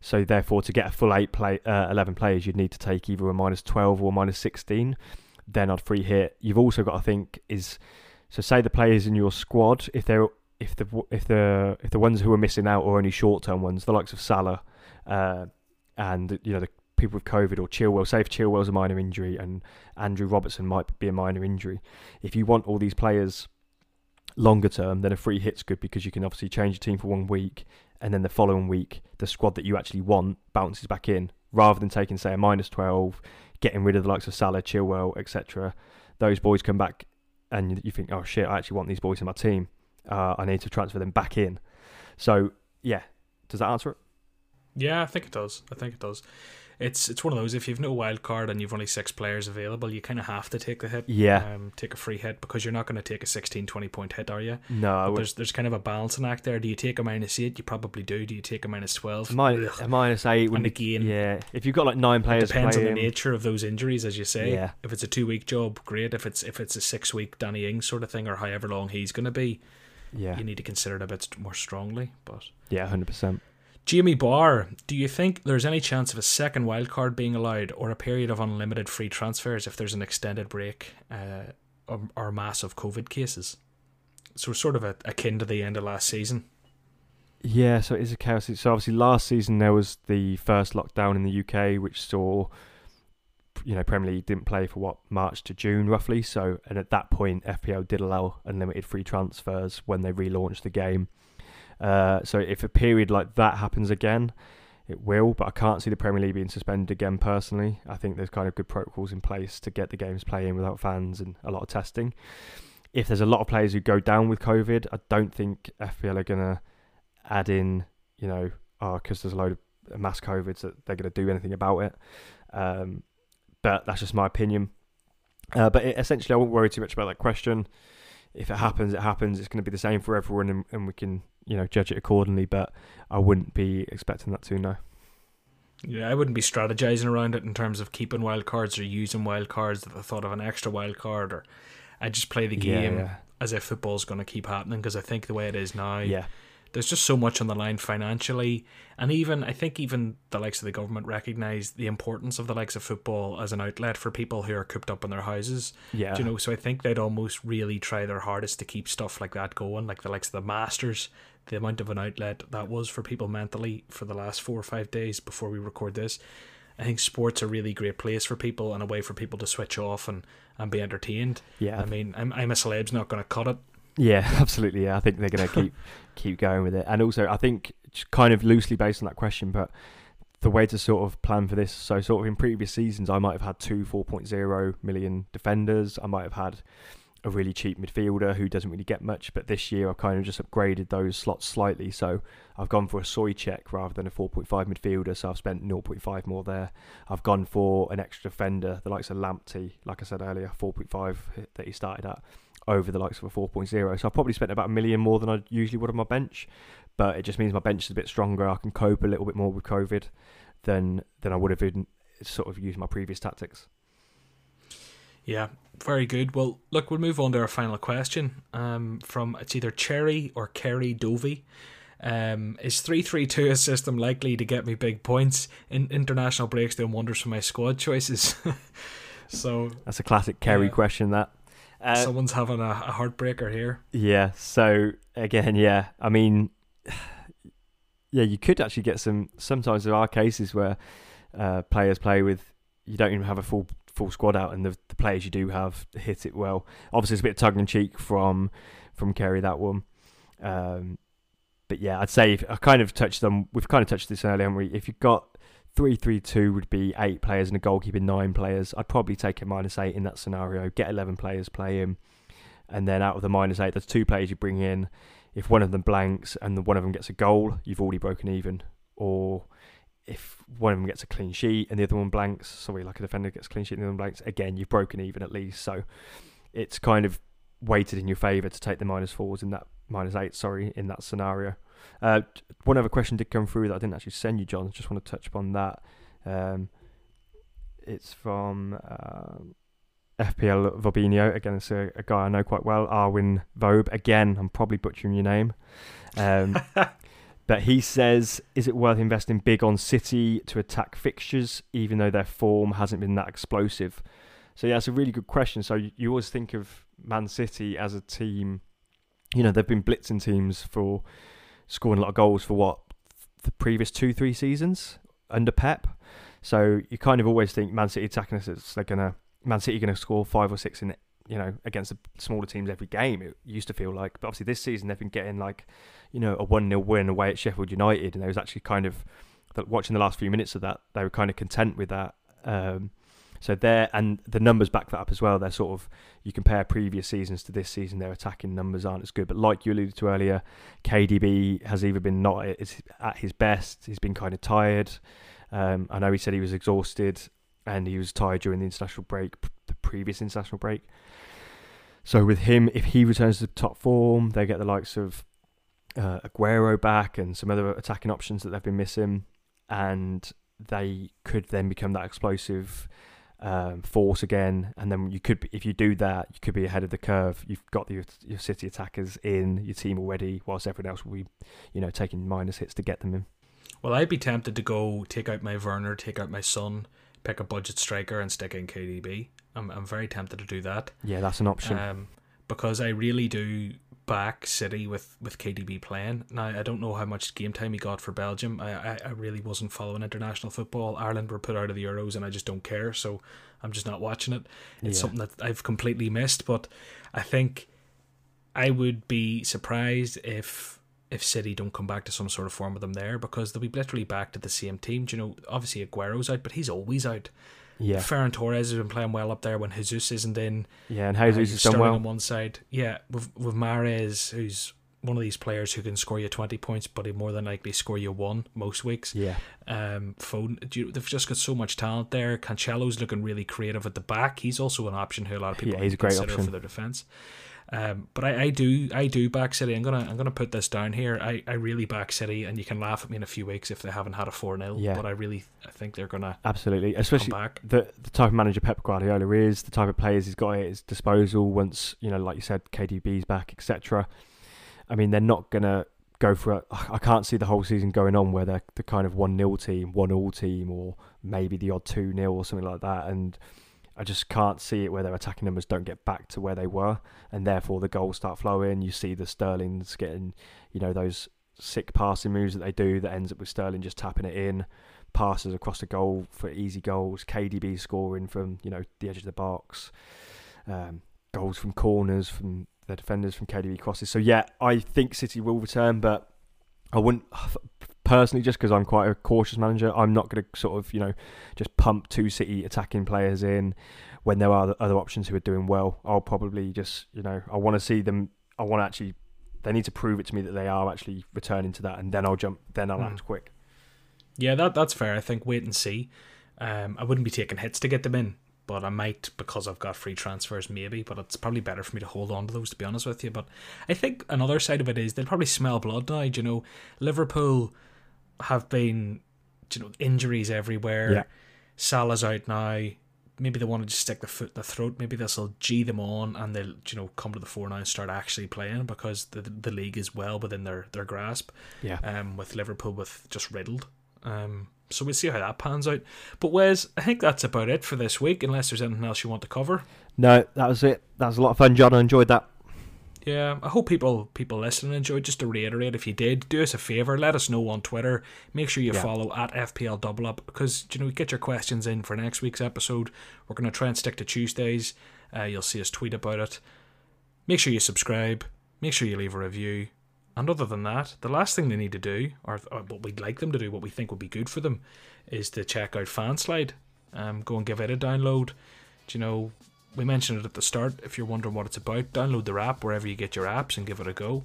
So therefore, to get a full eight play, uh, eleven players, you'd need to take either a minus twelve or minus sixteen. Then I'd free hit. You've also got to think is so say the players in your squad if they're if the if the if the ones who are missing out are only short term ones, the likes of Salah, uh, and you know the people with COVID or Chilwell. Say if Chilwell's a minor injury and Andrew Robertson might be a minor injury. If you want all these players longer term, then a free hit's good because you can obviously change your team for one week, and then the following week the squad that you actually want bounces back in, rather than taking say a minus twelve, getting rid of the likes of Salah, Chilwell, etc. Those boys come back, and you- you think, oh shit, I actually want these boys in my team. Uh, I need to transfer them back in. So yeah, does that answer it? Yeah, I think it does. I think it does. It's it's one of those if you've no wild card and you've only six players available, you kind of have to take the hit. Yeah. Um, take a free hit because you're not going to take a 16, 20 point hit, are you? No, there's there's kind of a balancing act there. Do you take a minus eight? You probably do. Do you take a minus twelve? A minus eight be again, yeah. If you've got like nine It players, depends on the nature of those injuries, as you say. Yeah. If it's a two week job, great. If it's if it's a six week Danny Ings sort of thing, or however long he's going to be, Yeah, you need to consider it a bit more strongly. But yeah, hundred percent. Jamie Barr, do you think there's any chance of a second wild card being allowed, or a period of unlimited free transfers if there's an extended break uh, or, or massive COVID cases? So sort of a, akin to the end of last season. Yeah, so it is a chaos. So obviously last season there was the first lockdown in the UK, which saw, you know, Premier League didn't play for what March to June roughly. So and at that point FPL did allow unlimited free transfers when they relaunched the game. Uh, so if a period like that happens again, it will. But I can't see the Premier League being suspended again. Personally, I think there's kind of good protocols in place to get the games playing without fans and a lot of testing. If there's a lot of players who go down with COVID, I don't think FPL are gonna add in, you know, because there's a load of mass COVIDs that they're going to do anything about it. Um, but that's just my opinion. Uh, but it, essentially, I won't worry too much about that question. If it happens, it happens. It's going to be the same for everyone, and, and we can, you know, judge it accordingly. But I wouldn't be expecting that to no. Yeah, I wouldn't be strategizing around it in terms of keeping wild cards or using wild cards at the thought of an extra wild card, or I just play the game yeah, as if football's going to keep happening because I think the way it is now, yeah, there's just so much on the line financially, and even I think even the likes of the government recognise the importance of the likes of football as an outlet for people who are cooped up in their houses. yeah, Do you know, so I think they'd almost really try their hardest to keep stuff like that going, like the likes of the Masters, the amount of an outlet that was for people mentally for the last four or five days before we record this. I think sports a really great place for people and a way for people to switch off and, and be entertained. yeah. I mean, I'm, I'm a celeb's not going to cut it. Yeah, absolutely. Yeah, I think they're going to keep keep going with it, and also I think kind of loosely based on that question, but the way to sort of plan for this. So, sort of in previous seasons, I might have had two 4.0 million defenders. I might have had a really cheap midfielder who doesn't really get much, but this year I've kind of just upgraded those slots slightly. So I've gone for a Soucek rather than a 4.5 midfielder, so I've spent 0.5 more there. I've gone for an extra defender, the likes of Lamptey, like I said earlier, 4.5 that he started at over the likes of a 4.0. So I've probably spent about a million more than I usually would on my bench, but it just means my bench is a bit stronger. I can cope a little bit more with COVID than than I would have been sort of used my previous tactics. Yeah, very good. Well, look, we'll move on to our final question. Um, from it's either Cherry or Kerry Dovey. Um, is three three two a system likely to get me big points? In international breaks doing wonders for my squad choices. so That's a classic Kerry Yeah. question. That. Uh, someone's having a, a heartbreaker here. Yeah. So again, yeah. I mean, yeah, you could actually get some. Sometimes there are cases where uh, players play with. You don't even have a full full squad out, and the, the players you do have hit it well. Obviously, it's a bit of tongue in cheek from from Kerry that one. Um, but yeah, I'd say if, I kind of touched on. We've kind of touched this earlier, haven't we? If you've got three three two would be eight players and a goalkeeper nine players. I'd probably take a minus eight in that scenario. Get eleven players, play him, and then out of the minus eight, there's two players you bring in. If one of them blanks and one of them gets a goal, you've already broken even. Or if one of them gets a clean sheet and the other one blanks, sorry, like a defender gets a clean sheet and the other one blanks, again, you've broken even at least. So it's kind of weighted in your favour to take the minus fours in that minus eight, sorry, in that scenario. Uh, one other question did come through that I didn't actually send you, John. I Just want to touch upon that. Um, it's from uh, FPL Vobinho. Again, it's a, a, guy I know quite well, Arwin Vobe. Again, I'm probably butchering your name. Um, but he says, is it worth investing big on City to attack fixtures, even though their form hasn't been that explosive? So yeah, it's a really good question. So you, always think of Man City as a team. You know, they've been blitzing teams for scoring a lot of goals for what the previous two, three seasons under Pep. So you kind of always think Man City attacking us, they're gonna Man City going to score five or six in you know against the smaller teams every game. It used to feel like, but obviously this season they've been getting like you know a one 0 win away at Sheffield United, and they was actually kind of watching the last few minutes of that. They were kind of content with that. Um, so there, and the numbers back that up as well. They're sort of you compare previous seasons to this season, their attacking numbers aren't as good. But like you alluded to earlier, KDB has either been not at his best. He's been kind of tired. Um, I know he said he was exhausted and he was tired during the international break, the previous international break. So with him, if he returns to top form, they get the likes of uh, Aguero back and some other attacking options that they've been missing, and they could then become that explosive um, force again, and then you could, be, if you do that, you could be ahead of the curve. You've got the, your City attackers in your team already, whilst everyone else will be, you know, taking minus hits to get them in. Well, I'd be tempted to go take out my Werner, take out my Son, pick a budget striker, and stick in KDB. I'm I'm very tempted to do that. Yeah, that's an option. Um, because I really do back City with, with KDB playing. Now I don't know how much game time he got for Belgium. I, I, I really wasn't following international football. Ireland were put out of the Euros and I just don't care, so I'm just not watching it. It's yeah. something that I've completely missed, but I think I would be surprised if if City don't come back to some sort of form with them there because they'll be literally back to the same team. Do you know, obviously Aguero's out, but he's always out. Yeah. Ferran Torres has been playing well up there when Jesus isn't in. Yeah, and Jesus uh, is done well on one side. Yeah, with with Mahrez, who's one of these players who can score you 20 points, but he more than likely score you one most weeks. Yeah. Um, phone, they've just got so much talent there. Cancelo's looking really creative at the back. He's also an option who a lot of people yeah, he's a great consider option. for their defense. Um, but I, I do I do back City. I'm gonna I'm gonna put this down here. I, I really back City, and you can laugh at me in a few weeks if they haven't had a four 0 yeah. But I really I think they're gonna absolutely, especially the the type of manager Pep Guardiola is, the type of players he's got at his disposal. Once you know, like you said, KDB's back, etc. I mean, they're not gonna go for it. I can't see the whole season going on where they're the kind of one 0 team, one all team, or maybe the odd two 0 or something like that, and I just can't see it where their attacking numbers don't get back to where they were, and therefore the goals start flowing. You see the Sterling's getting, you know, those sick passing moves that they do that ends up with Sterling just tapping it in, passes across the goal for easy goals. KDB scoring from you know the edge of the box, um, goals from corners from the defenders from KDB crosses. So yeah, I think City will return, but I wouldn't personally, just because I'm quite a cautious manager, I'm not going to sort of, you know, just pump two City attacking players in when there are other options who are doing well. I'll probably just, you know, I want to see them. I want to actually, they need to prove it to me that they are actually returning to that, and then I'll jump. Then I'll mm. act quick. Yeah, that that's fair. I think wait and see. Um, I wouldn't be taking hits to get them in, but I might because I've got free transfers, maybe. But it's probably better for me to hold on to those, to be honest with you. But I think another side of it is they'll probably smell blood now. You know, Liverpool have been, you know, injuries everywhere. Yeah. Salah's out now. Maybe they want to just stick the foot in the throat. Maybe this will g them on, and they'll you know come to the fore now and start actually playing because the the league is well within their their grasp. Yeah. Um, with Liverpool with just riddled. Um, so we'll see how that pans out. But Wes, I think that's about it for this week. Unless there's anything else you want to cover. No, that was it. That was a lot of fun, John. I enjoyed that. Yeah, I hope people people listening enjoyed. Just to reiterate, if you did, do us a favor, let us know on Twitter. Make sure you Yeah. follow at FPL Double Up because you know get your questions in for next week's episode. We're gonna try and stick to Tuesdays. Uh, you'll see us tweet about it. Make sure you subscribe. Make sure you leave a review. And other than that, the last thing they need to do, or, or what we'd like them to do, what we think would be good for them, is to check out Fanslide. Um, go and give it a download. Do you know, we mentioned it at the start. If you're wondering what it's about, download their app wherever you get your apps and give it a go.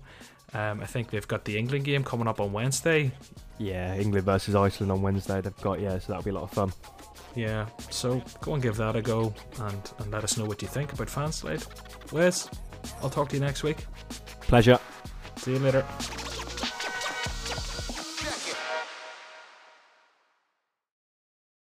Um, I think they've got the England game coming up on Wednesday. Yeah, England versus Iceland on Wednesday. They've got yeah, so that'll be a lot of fun. Yeah, so go and give that a go and, and let us know what you think about Fanslide. Wes, I'll talk to you next week. Pleasure. See you later.